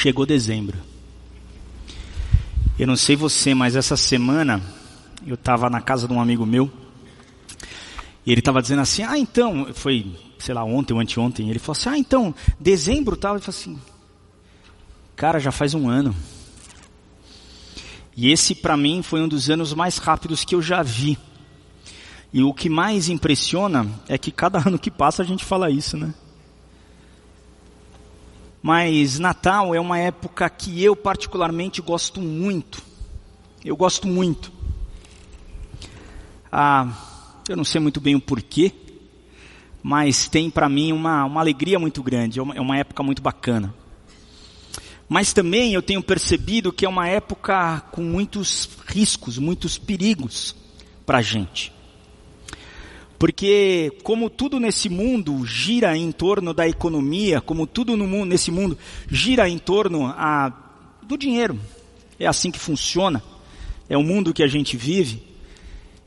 chegou dezembro. Eu não sei você, mas essa semana eu estava na casa de um amigo meu e ele estava dizendo assim: Ah, então, foi, sei lá, ontem ou anteontem. Ele falou assim: Ah, então, dezembro tal. Ele falou assim: Cara, já faz um ano. E esse para mim foi um dos anos mais rápidos que eu já vi. E o que mais impressiona é que cada ano que passa a gente fala isso, né? Mas Natal é uma época que eu particularmente gosto muito. Eu gosto muito. Ah, eu não sei muito bem o porquê, mas tem para mim uma, uma alegria muito grande, é uma, é uma época muito bacana. Mas também eu tenho percebido que é uma época com muitos riscos, muitos perigos para a gente. Porque como tudo nesse mundo gira em torno da economia, como tudo mundo, nesse mundo gira em torno a, do dinheiro, é assim que funciona, é o mundo que a gente vive,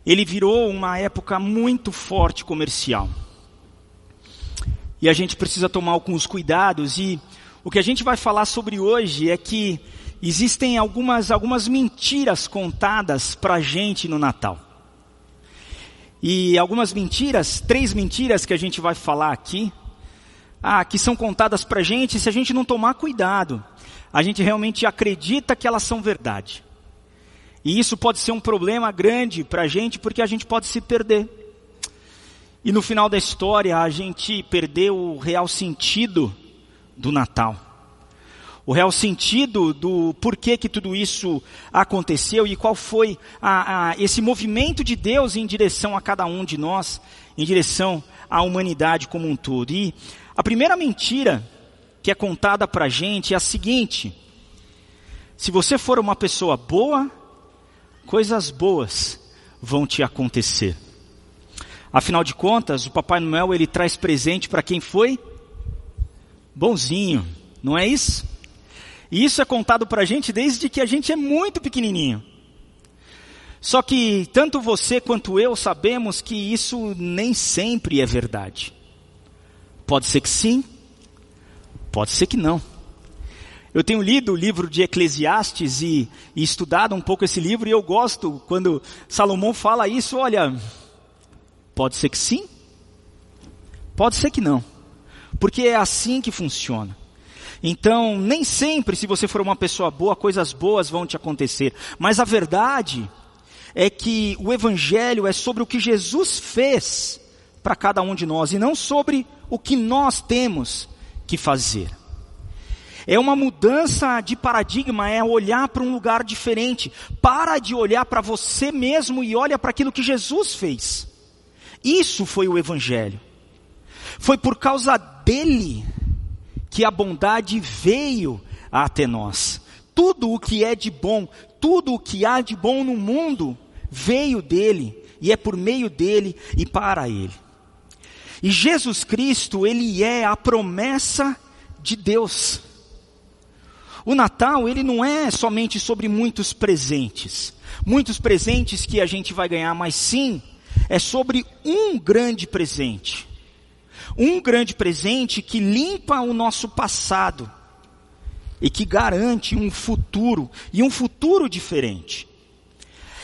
ele virou uma época muito forte comercial. E a gente precisa tomar alguns cuidados e o que a gente vai falar sobre hoje é que existem algumas, algumas mentiras contadas para a gente no Natal. E algumas mentiras, três mentiras que a gente vai falar aqui, ah, que são contadas para a gente, se a gente não tomar cuidado, a gente realmente acredita que elas são verdade. E isso pode ser um problema grande para a gente, porque a gente pode se perder. E no final da história, a gente perdeu o real sentido do Natal o real sentido do porquê que tudo isso aconteceu e qual foi a, a, esse movimento de Deus em direção a cada um de nós, em direção à humanidade como um todo. E a primeira mentira que é contada para a gente é a seguinte: se você for uma pessoa boa, coisas boas vão te acontecer. Afinal de contas, o Papai Noel ele traz presente para quem foi bonzinho, não é isso? E isso é contado para a gente desde que a gente é muito pequenininho. Só que tanto você quanto eu sabemos que isso nem sempre é verdade. Pode ser que sim, pode ser que não. Eu tenho lido o livro de Eclesiastes e, e, estudado um pouco esse livro e eu gosto quando Salomão fala isso, olha, pode ser que sim, pode ser que não. Porque é assim que funciona. Então, nem sempre, se você for uma pessoa boa, coisas boas vão te acontecer. Mas a verdade é que o Evangelho é sobre o que Jesus fez para cada um de nós e não sobre o que nós temos que fazer. É uma mudança de paradigma, é olhar para um lugar diferente. Para de olhar para você mesmo e olha para aquilo que Jesus fez. Isso foi o Evangelho. Foi por causa dele que a bondade veio até nós. Tudo o que é de bom, tudo o que há de bom no mundo, veio dele, e é por meio dele e para ele. E Jesus Cristo, ele é a promessa de Deus. O Natal, ele não é somente sobre muitos presentes, muitos presentes que a gente vai ganhar, mas sim, é sobre um grande presente um grande presente que limpa o nosso passado e que garante um futuro e um futuro diferente.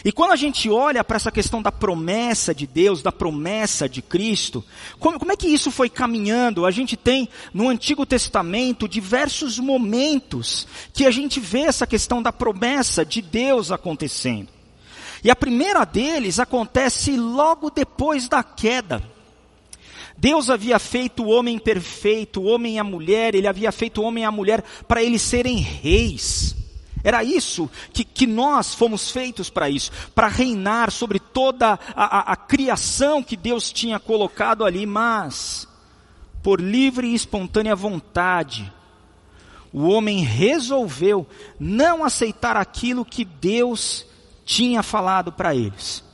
E quando a gente olha para essa questão da promessa de Deus, da promessa de Cristo, como, como, é que isso foi caminhando? A gente tem no Antigo Testamento diversos momentos que a gente vê essa questão da promessa de Deus acontecendo. E a primeira deles acontece logo depois da queda. Deus havia feito o homem perfeito, o homem e a mulher, ele havia feito o homem e a mulher para eles serem reis. Era isso que, que nós fomos feitos para isso, para reinar sobre toda a, a, a criação que Deus tinha colocado ali, mas, por livre e espontânea vontade, o homem resolveu não aceitar aquilo que Deus tinha falado para eles.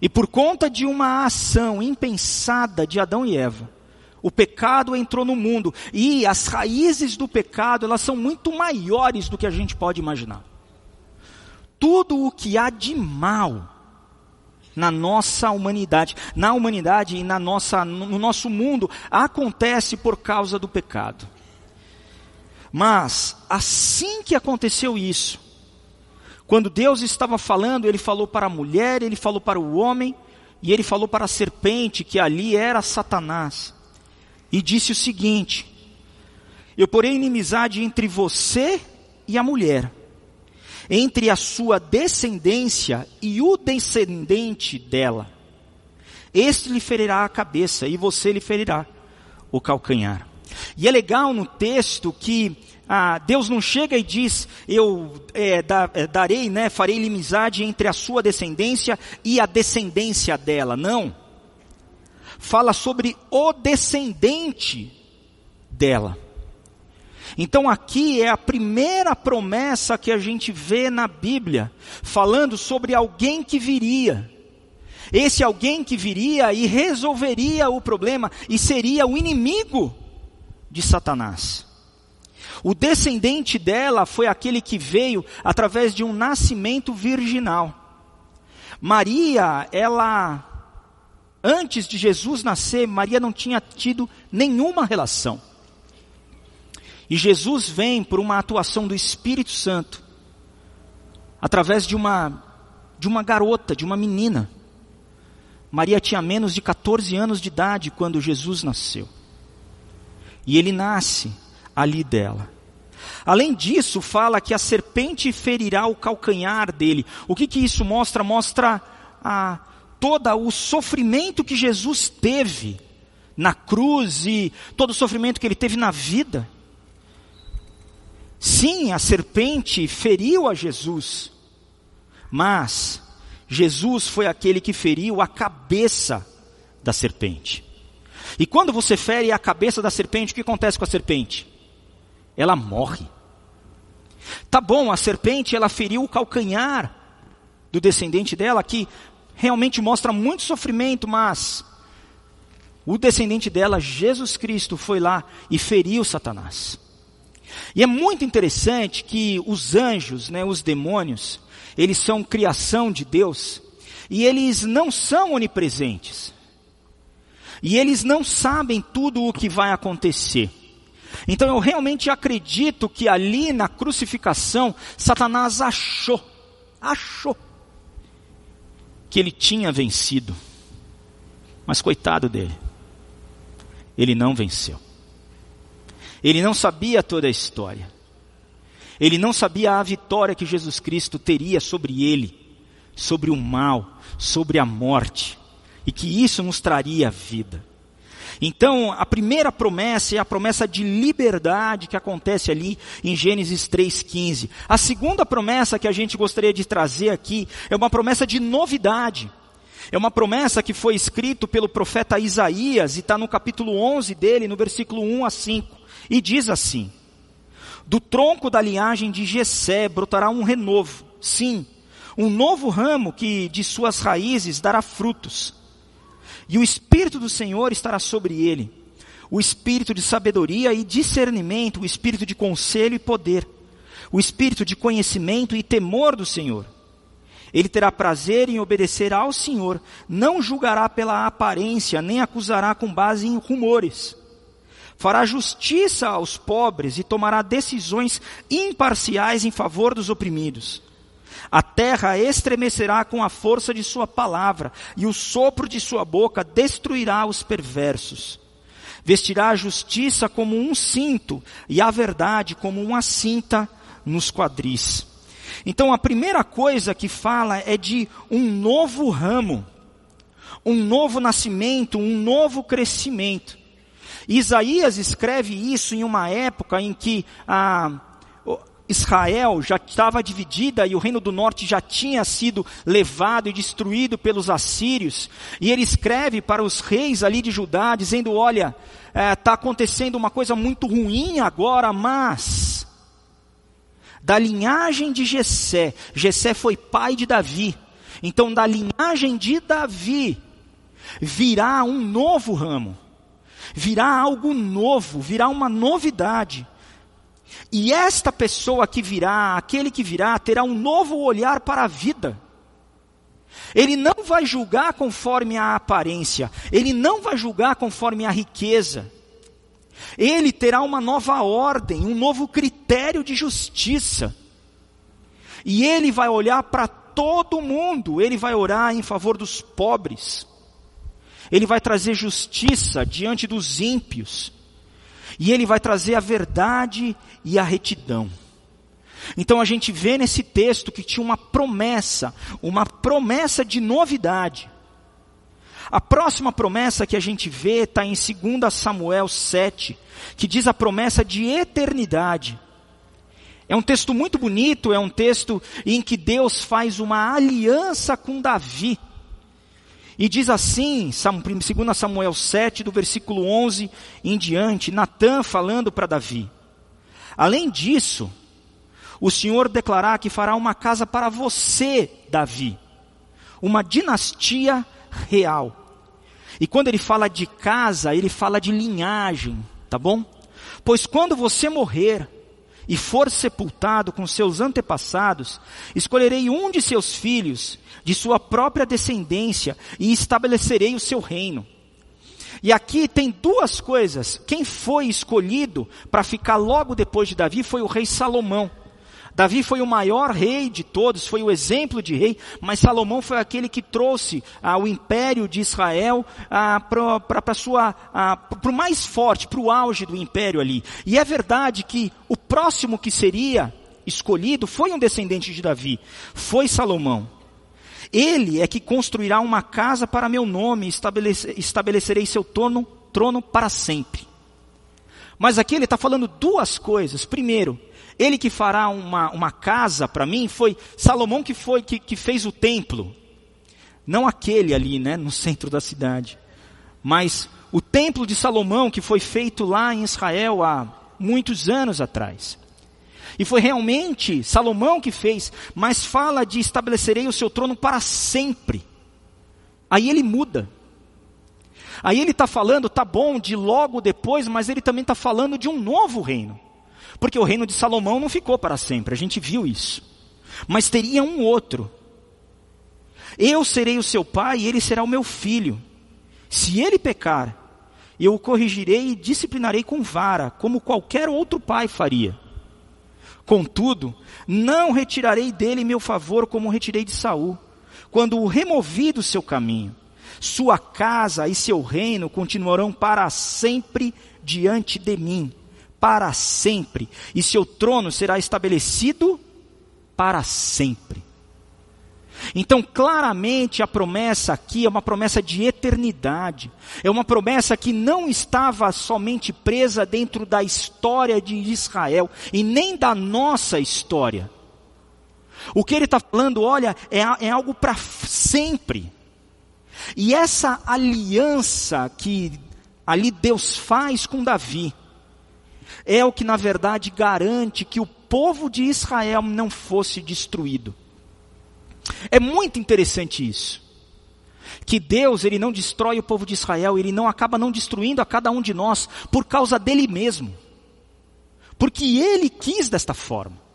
E por conta de uma ação impensada de Adão e Eva, o pecado entrou no mundo e as raízes do pecado, elas são muito maiores do que a gente pode imaginar. Tudo o que há de mal na nossa humanidade, na humanidade e na nossa, no nosso mundo, acontece por causa do pecado. Mas, assim que aconteceu isso, quando Deus estava falando, ele falou para a mulher, ele falou para o homem, e ele falou para a serpente, que ali era Satanás, e disse o seguinte: Eu porei inimizade entre você e a mulher, entre a sua descendência e o descendente dela. Este lhe ferirá a cabeça e você lhe ferirá o calcanhar. E é legal no texto que ah, Deus não chega e diz, eu é, da, é, darei, né, farei inimizade entre a sua descendência e a descendência dela. Não. Fala sobre o descendente dela. Então aqui é a primeira promessa que a gente vê na Bíblia, falando sobre alguém que viria. Esse alguém que viria e resolveria o problema e seria o inimigo de Satanás. O descendente dela foi aquele que veio através de um nascimento virginal. Maria, ela, antes de Jesus nascer, Maria não tinha tido nenhuma relação. E Jesus vem por uma atuação do Espírito Santo, através de uma, de uma garota, de uma menina. Maria tinha menos de 14 anos de idade quando Jesus nasceu. E ele nasce ali dela. Além disso, fala que a serpente ferirá o calcanhar dele. O que, que isso mostra? Mostra a, todo o sofrimento que Jesus teve na cruz e todo o sofrimento que ele teve na vida. Sim, a serpente feriu a Jesus, mas Jesus foi aquele que feriu a cabeça da serpente. E quando você fere a cabeça da serpente, o que acontece com a serpente? Ela morre. Tá bom, a serpente ela feriu o calcanhar do descendente dela, que realmente mostra muito sofrimento, mas o descendente dela, Jesus Cristo, foi lá e feriu Satanás. E é muito interessante que os anjos, né, os demônios, eles são criação de Deus e eles não são onipresentes. E eles não sabem tudo o que vai acontecer. Então eu realmente acredito que ali na crucificação, Satanás achou, achou, que ele tinha vencido. Mas coitado dele, ele não venceu. Ele não sabia toda a história. Ele não sabia a vitória que Jesus Cristo teria sobre ele, sobre o mal, sobre a morte, e que isso nos traria vida. Então, a primeira promessa é a promessa de liberdade que acontece ali em Gênesis 3,15. A segunda promessa que a gente gostaria de trazer aqui é uma promessa de novidade. É uma promessa que foi escrito pelo profeta Isaías e está no capítulo 11 dele, no versículo 1 a 5. E diz assim: Do tronco da linhagem de Jessé brotará um renovo, sim, um novo ramo que de suas raízes dará frutos e o Espírito do Senhor estará sobre ele. O espírito de sabedoria e discernimento, o espírito de conselho e poder, o espírito de conhecimento e temor do Senhor. Ele terá prazer em obedecer ao Senhor, não julgará pela aparência, nem acusará com base em rumores. Fará justiça aos pobres e tomará decisões imparciais em favor dos oprimidos. A terra estremecerá com a força de sua palavra, e o sopro de sua boca destruirá os perversos. Vestirá a justiça como um cinto, e a verdade como uma cinta nos quadris. Então a primeira coisa que fala é de um novo ramo, um novo nascimento, um novo crescimento. Isaías escreve isso em uma época em que a Israel já estava dividida e o reino do norte já tinha sido levado e destruído pelos assírios. E ele escreve para os reis ali de Judá, dizendo: Olha, está é, tá acontecendo uma coisa muito ruim agora, mas da linhagem de Jessé, Jessé foi pai de Davi. Então, da linhagem de Davi virá um novo ramo, virá algo novo, virá uma novidade. E esta pessoa que virá, aquele que virá, terá um novo olhar para a vida. Ele não vai julgar conforme a aparência, ele não vai julgar conforme a riqueza, Ele terá uma nova ordem, um novo critério de justiça. E ele vai olhar para todo mundo, ele vai orar em favor dos pobres. Ele vai trazer justiça diante dos ímpios. E ele vai trazer a verdade e a retidão. Então a gente vê nesse texto que tinha uma promessa, uma promessa de novidade. A próxima promessa que a gente vê está em 2 Samuel 7, que diz a promessa de eternidade. É um texto muito bonito, é um texto em que Deus faz uma aliança com Davi. E diz assim, 2 Samuel 7, do versículo 11 em diante, Natan falando para Davi. Além disso, o Senhor declarar que fará uma casa para você, Davi, uma dinastia real. E quando ele fala de casa, ele fala de linhagem, tá bom? Pois quando você morrer e for sepultado com seus antepassados, escolherei um de seus filhos, de sua própria descendência, e estabelecerei o seu reino. E aqui tem duas coisas. Quem foi escolhido para ficar logo depois de Davi foi o rei Salomão. Davi foi o maior rei de todos, foi o exemplo de rei, mas Salomão foi aquele que trouxe ah, o império de Israel ah, para ah, o mais forte, para o auge do império ali. E é verdade que o próximo que seria escolhido foi um descendente de Davi, foi Salomão. Ele é que construirá uma casa para meu nome, estabelece, estabelecerei seu trono, trono para sempre. Mas aqui ele está falando duas coisas. Primeiro, ele que fará uma, uma casa para mim foi Salomão que foi que, que fez o templo. Não aquele ali, né, no centro da cidade. Mas o templo de Salomão que foi feito lá em Israel há muitos anos atrás. E foi realmente Salomão que fez, mas fala de estabelecerei o seu trono para sempre. Aí ele muda. Aí ele está falando, tá bom, de logo depois, mas ele também está falando de um novo reino. Porque o reino de Salomão não ficou para sempre, a gente viu isso. Mas teria um outro. Eu serei o seu pai e ele será o meu filho. Se ele pecar, eu o corrigirei e disciplinarei com vara, como qualquer outro pai faria. Contudo, não retirarei dele meu favor como retirei de Saul, quando o removi do seu caminho. Sua casa e seu reino continuarão para sempre diante de mim para sempre, e seu trono será estabelecido para sempre. Então, claramente, a promessa aqui é uma promessa de eternidade. É uma promessa que não estava somente presa dentro da história de Israel e nem da nossa história. O que ele está falando, olha, é, é algo para sempre. E essa aliança que ali Deus faz com Davi, é o que na verdade garante que o povo de Israel não fosse destruído. É muito interessante isso. Que Deus, ele não destrói o povo de Israel, ele não acaba não destruindo a cada um de nós por causa dele mesmo. Porque ele quis desta forma.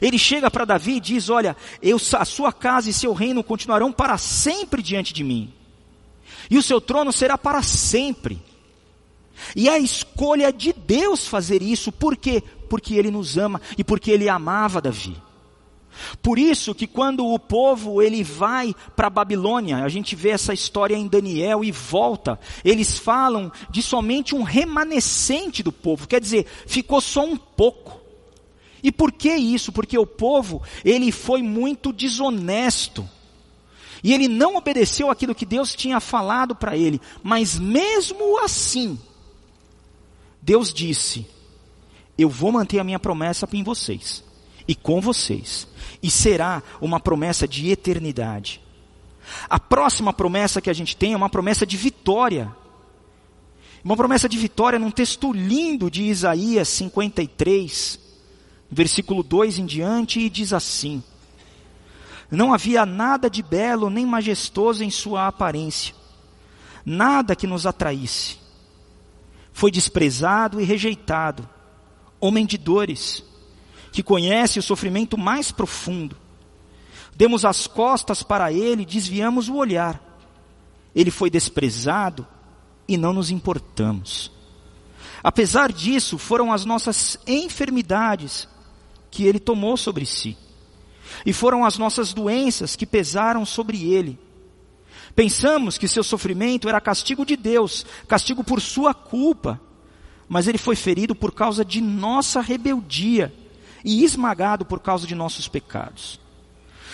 Ele chega para Davi e diz: Olha, eu, a sua casa e seu reino continuarão para sempre diante de mim, e o seu trono será para sempre. E a escolha de Deus fazer isso, por quê? Porque Ele nos ama e porque Ele amava Davi. Por isso que quando o povo ele vai para Babilônia, a gente vê essa história em Daniel e volta, eles falam de somente um remanescente do povo, quer dizer, ficou só um pouco. E por que isso? Porque o povo, ele foi muito desonesto. E ele não obedeceu aquilo que Deus tinha falado para ele, mas mesmo assim, Deus disse: Eu vou manter a minha promessa em vocês e com vocês, e será uma promessa de eternidade. A próxima promessa que a gente tem é uma promessa de vitória. Uma promessa de vitória num texto lindo de Isaías 53, versículo 2 em diante, e diz assim: Não havia nada de belo nem majestoso em sua aparência, nada que nos atraísse foi desprezado e rejeitado, homem de dores, que conhece o sofrimento mais profundo. Demos as costas para ele, desviamos o olhar. Ele foi desprezado e não nos importamos. Apesar disso, foram as nossas enfermidades que ele tomou sobre si. E foram as nossas doenças que pesaram sobre ele. Pensamos que seu sofrimento era castigo de Deus, castigo por sua culpa. Mas ele foi ferido por causa de nossa rebeldia e esmagado por causa de nossos pecados.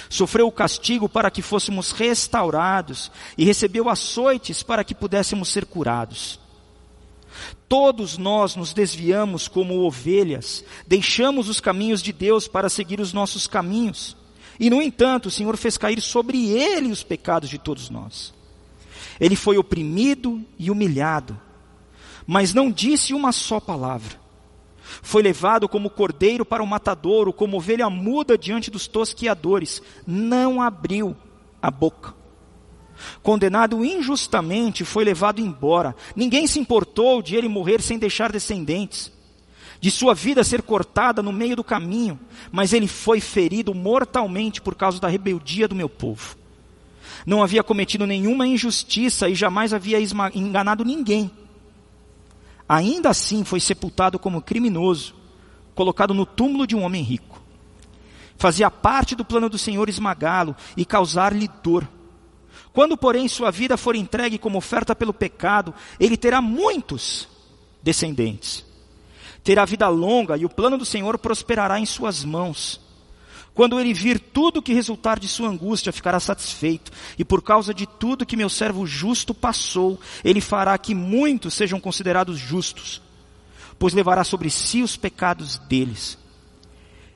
Sofreu o castigo para que fôssemos restaurados e recebeu açoites para que pudéssemos ser curados. Todos nós nos desviamos como ovelhas, deixamos os caminhos de Deus para seguir os nossos caminhos. E, no entanto, o Senhor fez cair sobre ele os pecados de todos nós. Ele foi oprimido e humilhado, mas não disse uma só palavra. Foi levado como cordeiro para o matadouro, como ovelha muda diante dos tosquiadores. Não abriu a boca. Condenado injustamente, foi levado embora. Ninguém se importou de ele morrer sem deixar descendentes. De sua vida ser cortada no meio do caminho, mas ele foi ferido mortalmente por causa da rebeldia do meu povo. Não havia cometido nenhuma injustiça e jamais havia enganado ninguém. Ainda assim foi sepultado como criminoso, colocado no túmulo de um homem rico. Fazia parte do plano do Senhor esmagá-lo e causar-lhe dor. Quando, porém, sua vida for entregue como oferta pelo pecado, ele terá muitos descendentes. Terá vida longa e o plano do Senhor prosperará em suas mãos. Quando ele vir tudo que resultar de sua angústia, ficará satisfeito. E por causa de tudo que meu servo justo passou, ele fará que muitos sejam considerados justos, pois levará sobre si os pecados deles.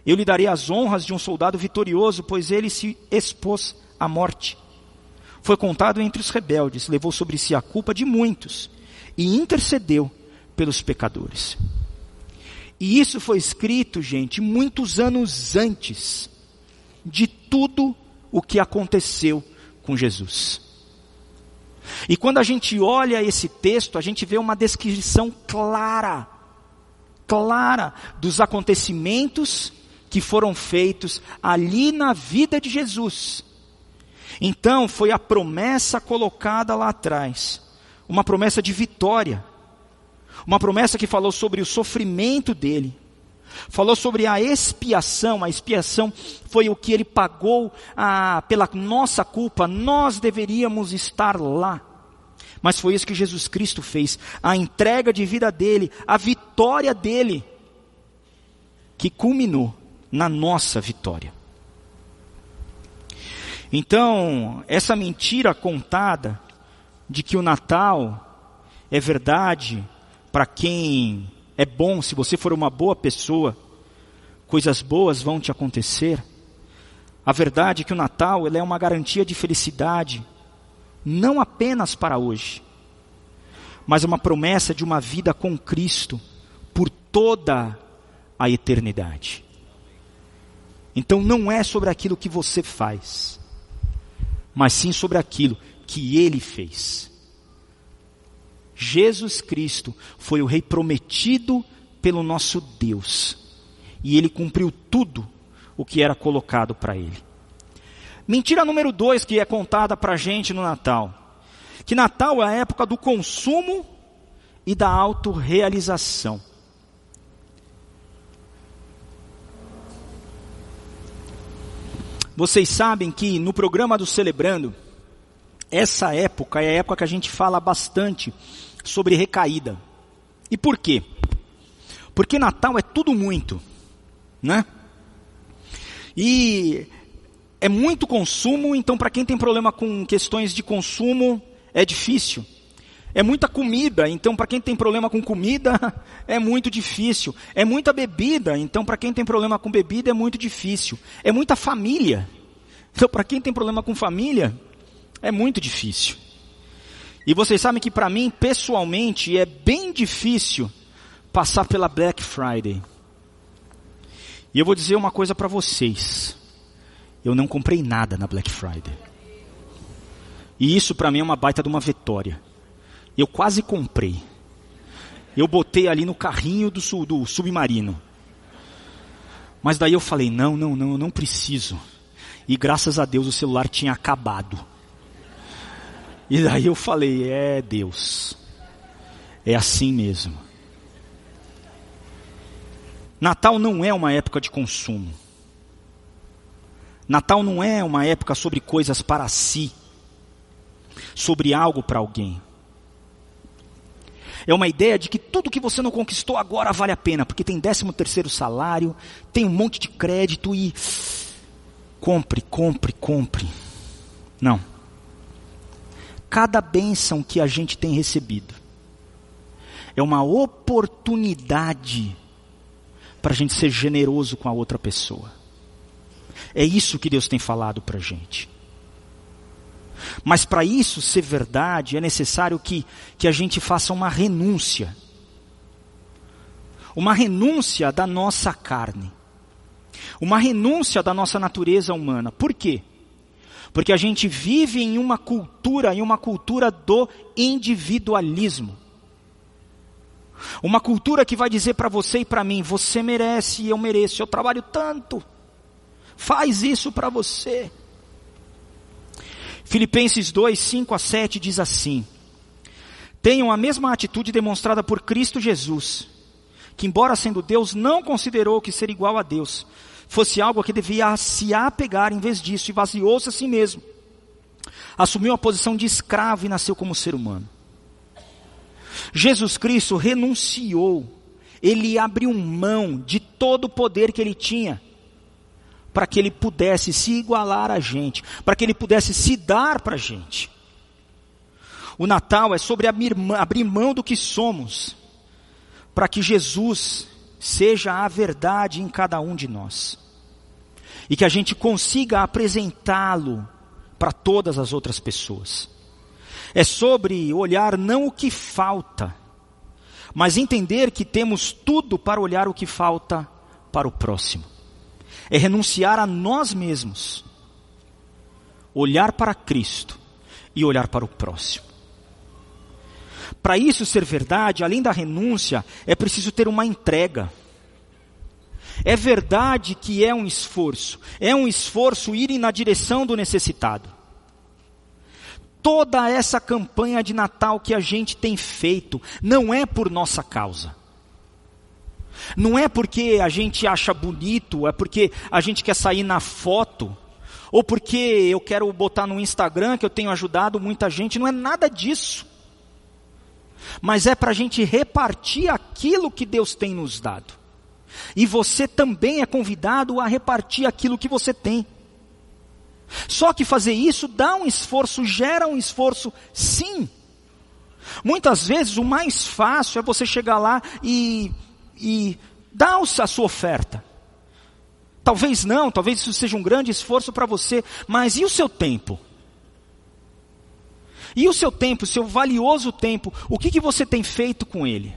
Eu lhe darei as honras de um soldado vitorioso, pois ele se expôs à morte. Foi contado entre os rebeldes, levou sobre si a culpa de muitos e intercedeu pelos pecadores. E isso foi escrito, gente, muitos anos antes de tudo o que aconteceu com Jesus. E quando a gente olha esse texto, a gente vê uma descrição clara, clara dos acontecimentos que foram feitos ali na vida de Jesus. Então, foi a promessa colocada lá atrás, uma promessa de vitória, uma promessa que falou sobre o sofrimento dele. Falou sobre a expiação, a expiação foi o que ele pagou pela nossa culpa, nós deveríamos estar lá. Mas foi isso que Jesus Cristo fez, a entrega de vida dele, a vitória dele, que culminou na nossa vitória. Então, essa mentira contada de que o Natal é verdade, para quem é bom, se você for uma boa pessoa, coisas boas vão te acontecer. A verdade é que o Natal é uma garantia de felicidade, não apenas para hoje, mas uma promessa de uma vida com Cristo por toda a eternidade. Então não é sobre aquilo que você faz, mas sim sobre aquilo que Ele fez. Jesus Cristo foi o rei prometido pelo nosso Deus. E ele cumpriu tudo o que era colocado para ele. Mentira número dois que é contada para a gente no Natal. Que Natal é a época do consumo e da autorrealização. Vocês sabem que no programa do Celebrando, essa época é a época que a gente fala bastante sobre recaída. E por quê? Porque Natal é tudo muito, né? E é muito consumo, então para quem tem problema com questões de consumo, é difícil. É muita comida, então para quem tem problema com comida, é muito difícil. É muita bebida, então para quem tem problema com bebida, é muito difícil. É muita família. Então para quem tem problema com família, é muito difícil. E vocês sabem que para mim, pessoalmente, é bem difícil passar pela Black Friday. E eu vou dizer uma coisa para vocês. Eu não comprei nada na Black Friday. E isso para mim é uma baita de uma vitória. Eu quase comprei. Eu botei ali no carrinho do, do submarino. Mas daí eu falei: não, não, não, eu não preciso. E graças a Deus o celular tinha acabado. E daí eu falei: é Deus, é assim mesmo. Natal não é uma época de consumo. Natal não é uma época sobre coisas para si, sobre algo para alguém. É uma ideia de que tudo que você não conquistou agora vale a pena, porque tem décimo terceiro salário, tem um monte de crédito e compre, compre, compre. Não. Cada bênção que a gente tem recebido é uma oportunidade para a gente ser generoso com a outra pessoa. É isso que Deus tem falado para a gente. Mas para isso ser verdade, é necessário que, que a gente faça uma renúncia. Uma renúncia da nossa carne. Uma renúncia da nossa natureza humana. Por quê? Porque a gente vive em uma cultura, em uma cultura do individualismo. Uma cultura que vai dizer para você e para mim: você merece e eu mereço, eu trabalho tanto. Faz isso para você. Filipenses 2, 5 a 7 diz assim: Tenham a mesma atitude demonstrada por Cristo Jesus, que, embora sendo Deus, não considerou que ser igual a Deus fosse algo a que devia se apegar em vez disso, e vaziou-se a si mesmo. Assumiu a posição de escravo e nasceu como ser humano. Jesus Cristo renunciou, ele abriu mão de todo o poder que ele tinha, para que ele pudesse se igualar a gente, para que ele pudesse se dar para a gente. O Natal é sobre abrir mão do que somos, para que Jesus seja a verdade em cada um de nós. E que a gente consiga apresentá-lo para todas as outras pessoas. É sobre olhar não o que falta, mas entender que temos tudo para olhar o que falta para o próximo. É renunciar a nós mesmos, olhar para Cristo e olhar para o próximo. Para isso ser verdade, além da renúncia, é preciso ter uma entrega. É verdade que é um esforço, é um esforço ir na direção do necessitado toda essa campanha de Natal que a gente tem feito não é por nossa causa. Não é porque a gente acha bonito, é porque a gente quer sair na foto, ou porque eu quero botar no Instagram que eu tenho ajudado muita gente, não é nada disso. Mas é para a gente repartir aquilo que Deus tem nos dado. E você também é convidado a repartir aquilo que você tem. Só que fazer isso dá um esforço, gera um esforço, sim. Muitas vezes o mais fácil é você chegar lá e, e dar a sua oferta. Talvez não, talvez isso seja um grande esforço para você, mas e o seu tempo? E o seu tempo, seu valioso tempo, o que, que você tem feito com ele?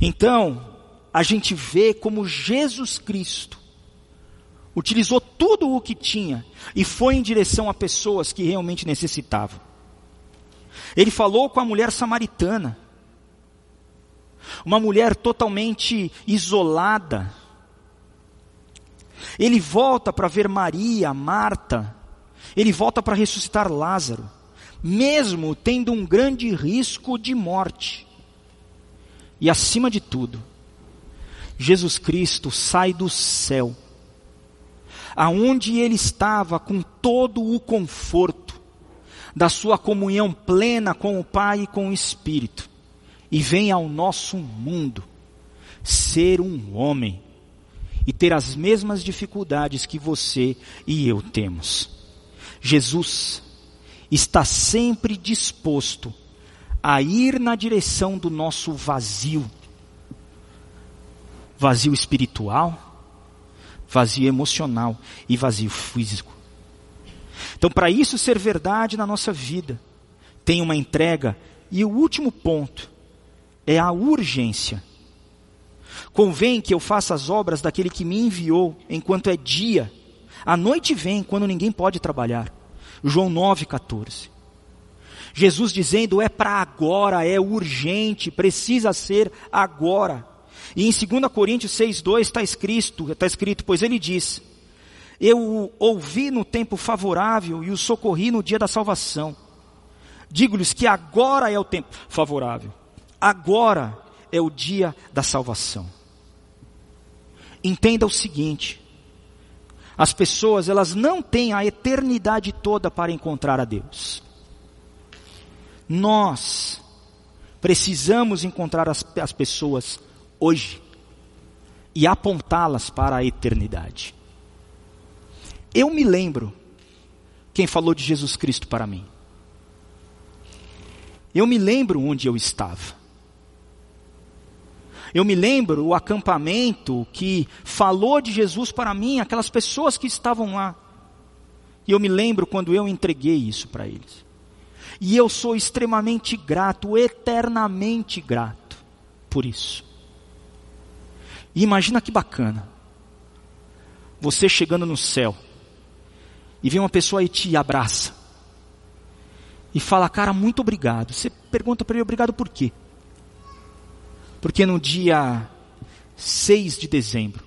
Então, a gente vê como Jesus Cristo utilizou tudo o que tinha e foi em direção a pessoas que realmente necessitavam. Ele falou com a mulher samaritana, uma mulher totalmente isolada. Ele volta para ver Maria, Marta, ele volta para ressuscitar Lázaro, mesmo tendo um grande risco de morte. E acima de tudo, Jesus Cristo sai do céu aonde ele estava com todo o conforto da sua comunhão plena com o Pai e com o Espírito, e vem ao nosso mundo ser um homem e ter as mesmas dificuldades que você e eu temos. Jesus está sempre disposto a ir na direção do nosso vazio, vazio espiritual, vazio emocional e vazio físico. Então, para isso ser verdade na nossa vida, tem uma entrega. E o último ponto é a urgência. Convém que eu faça as obras daquele que me enviou enquanto é dia. A noite vem quando ninguém pode trabalhar. João 9,14. Jesus dizendo é para agora, é urgente, precisa ser agora. E em 2 Coríntios 6,2 está escrito, está escrito, pois ele diz, eu o ouvi no tempo favorável e o socorri no dia da salvação. Digo-lhes que agora é o tempo favorável. Agora é o dia da salvação. Entenda o seguinte: as pessoas, elas não têm a eternidade toda para encontrar a Deus. Nós precisamos encontrar as, as pessoas hoje e apontá-las para a eternidade. Eu me lembro quem falou de Jesus Cristo para mim. Eu me lembro onde eu estava. Eu me lembro o acampamento que falou de Jesus para mim, aquelas pessoas que estavam lá. E eu me lembro quando eu entreguei isso para eles. E eu sou extremamente grato, eternamente grato por isso. E imagina que bacana. Você chegando no céu e vem uma pessoa e te abraça e fala, cara, muito obrigado. Você pergunta para ele, obrigado por quê? Porque no dia 6 de dezembro,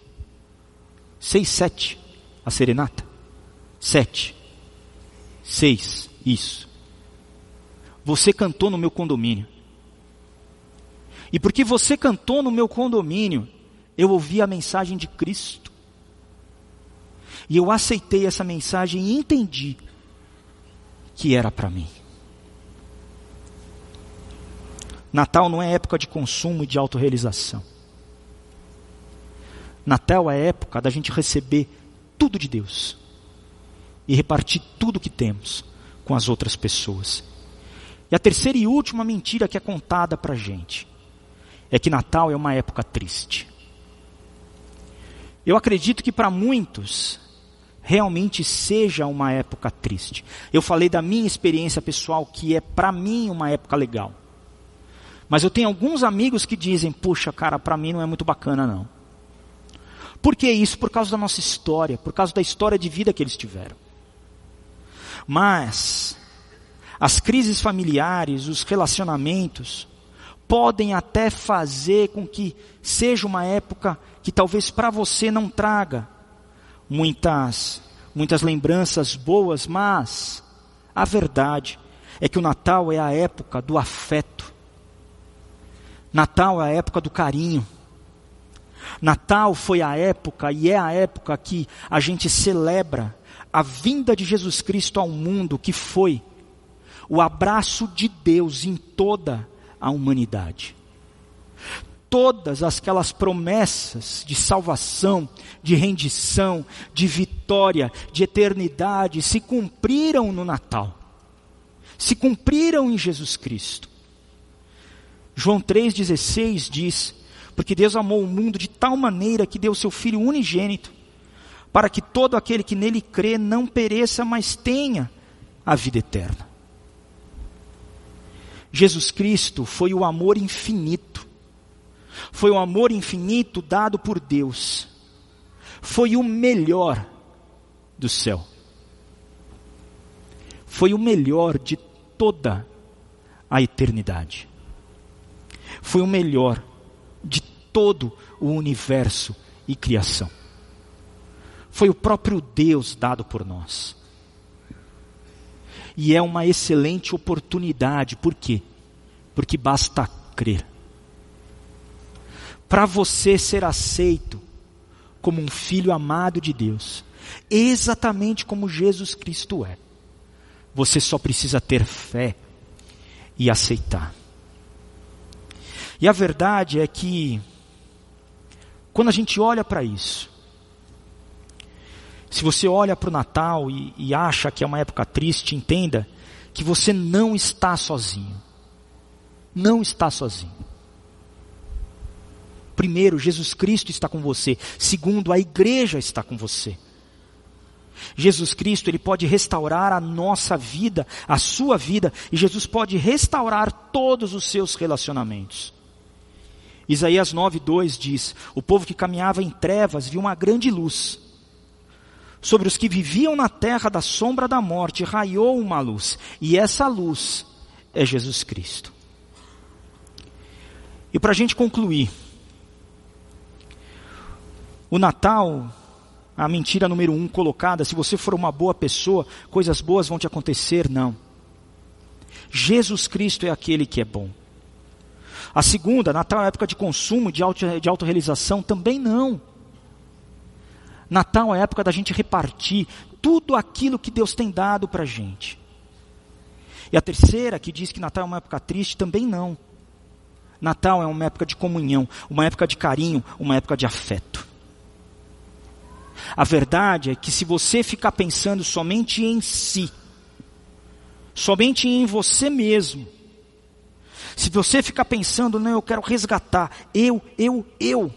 6, 7, a serenata, 7, 6, isso. Você cantou no meu condomínio. E porque você cantou no meu condomínio, eu ouvi a mensagem de Cristo. E eu aceitei essa mensagem e entendi que era para mim. Natal não é época de consumo e de autorrealização. Natal é época da gente receber tudo de Deus e repartir tudo que temos com as outras pessoas. E a terceira e última mentira que é contada para a gente é que Natal é uma época triste. Eu acredito que para muitos realmente seja uma época triste. Eu falei da minha experiência pessoal, que é para mim uma época legal. Mas eu tenho alguns amigos que dizem: puxa, cara, para mim não é muito bacana não. Por que isso? Por causa da nossa história, por causa da história de vida que eles tiveram. Mas as crises familiares, os relacionamentos, podem até fazer com que seja uma época que talvez para você não traga muitas muitas lembranças boas, mas a verdade é que o Natal é a época do afeto, Natal é a época do carinho. Natal foi a época e é a época que a gente celebra a vinda de Jesus Cristo ao mundo, que foi o abraço de Deus em toda a humanidade. Todas aquelas promessas de salvação, de rendição, de vitória, de eternidade se cumpriram no Natal. Se cumpriram em Jesus Cristo. João 3,16 diz: Porque Deus amou o mundo de tal maneira que deu seu Filho unigênito, para que todo aquele que nele crê não pereça, mas tenha a vida eterna. Jesus Cristo foi o amor infinito, foi o amor infinito dado por Deus, foi o melhor do céu, foi o melhor de toda a eternidade foi o melhor de todo o universo e criação. Foi o próprio Deus dado por nós. E é uma excelente oportunidade, por quê? Porque basta crer. Para você ser aceito como um filho amado de Deus, exatamente como Jesus Cristo é, você só precisa ter fé e aceitar. E a verdade é que, quando a gente olha para isso, se você olha para o Natal e, e acha que é uma época triste, entenda que você não está sozinho. Não está sozinho. Primeiro, Jesus Cristo está com você. Segundo, a igreja está com você. Jesus Cristo, ele pode restaurar a nossa vida, a sua vida, e Jesus pode restaurar todos os seus relacionamentos. Isaías 9:2 diz: O povo que caminhava em trevas viu uma grande luz. Sobre os que viviam na terra da sombra da morte raiou uma luz, e essa luz é Jesus Cristo. E para a gente concluir, o Natal, a mentira número um colocada, se você for uma boa pessoa, coisas boas vão te acontecer, não. Jesus Cristo é aquele que é bom. A segunda, Natal é época de consumo, de, auto, de autorrealização, também não. Natal é época da gente repartir tudo aquilo que Deus tem dado para a gente. E a terceira, que diz que Natal é uma época triste, também não. Natal é uma época de comunhão, uma época de carinho, uma época de afeto. A verdade é que se você ficar pensando somente em si, somente em você mesmo, se você ficar pensando, não, eu quero resgatar, eu, eu, eu,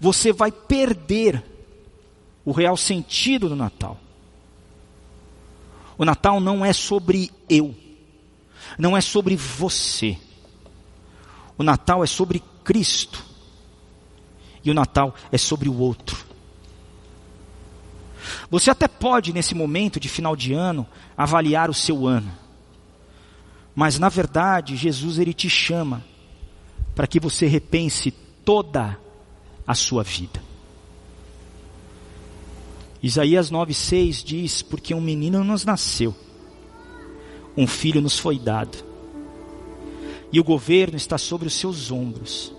você vai perder o real sentido do Natal. O Natal não é sobre eu, não é sobre você. O Natal é sobre Cristo. E o Natal é sobre o outro. Você até pode, nesse momento de final de ano, avaliar o seu ano. Mas, na verdade, Jesus ele te chama para que você repense toda a sua vida. Isaías 9,6 diz: Porque um menino nos nasceu, um filho nos foi dado, e o governo está sobre os seus ombros,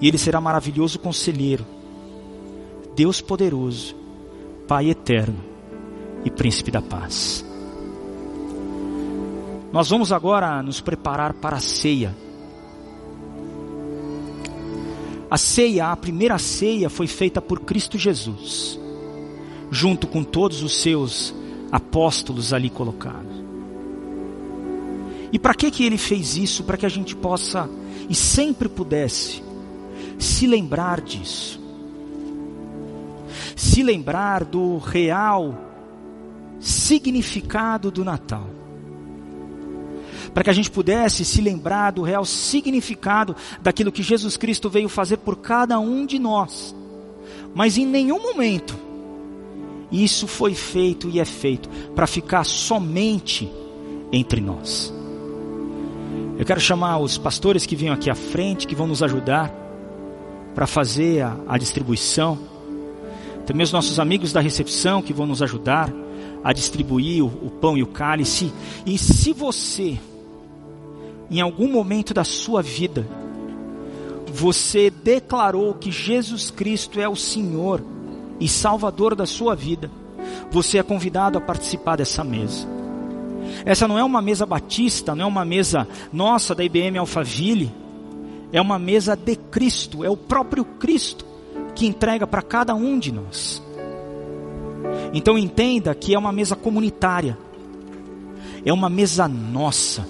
e ele será maravilhoso conselheiro, Deus poderoso, Pai eterno e Príncipe da paz. Nós vamos agora nos preparar para a ceia. A ceia, a primeira ceia, foi feita por Cristo Jesus, junto com todos os seus apóstolos ali colocados. E para que que ele fez isso? Para que a gente possa e sempre pudesse se lembrar disso. Se lembrar do real significado do Natal para que a gente pudesse se lembrar do real significado daquilo que Jesus Cristo veio fazer por cada um de nós. Mas em nenhum momento isso foi feito e é feito para ficar somente entre nós. Eu quero chamar os pastores que vêm aqui à frente, que vão nos ajudar para fazer a, a distribuição. Também os nossos amigos da recepção que vão nos ajudar a distribuir o, o pão e o cálice. E se você em algum momento da sua vida, você declarou que Jesus Cristo é o Senhor e Salvador da sua vida, você é convidado a participar dessa mesa. Essa não é uma mesa batista, não é uma mesa nossa da IBM Alphaville, é uma mesa de Cristo, é o próprio Cristo que entrega para cada um de nós. Então entenda que é uma mesa comunitária, é uma mesa nossa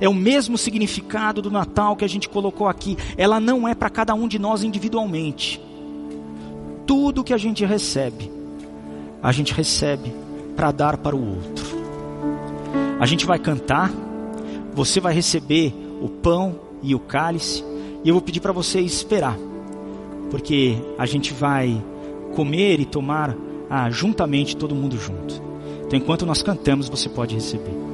é o mesmo significado do Natal que a gente colocou aqui. Ela não é para cada um de nós individualmente. Tudo que a gente recebe, a gente recebe para dar para o outro. A gente vai cantar, você vai receber o pão e o cálice, e eu vou pedir para você esperar, porque a gente vai comer e tomar ah, juntamente, todo mundo junto. Então, enquanto nós cantamos, você pode receber.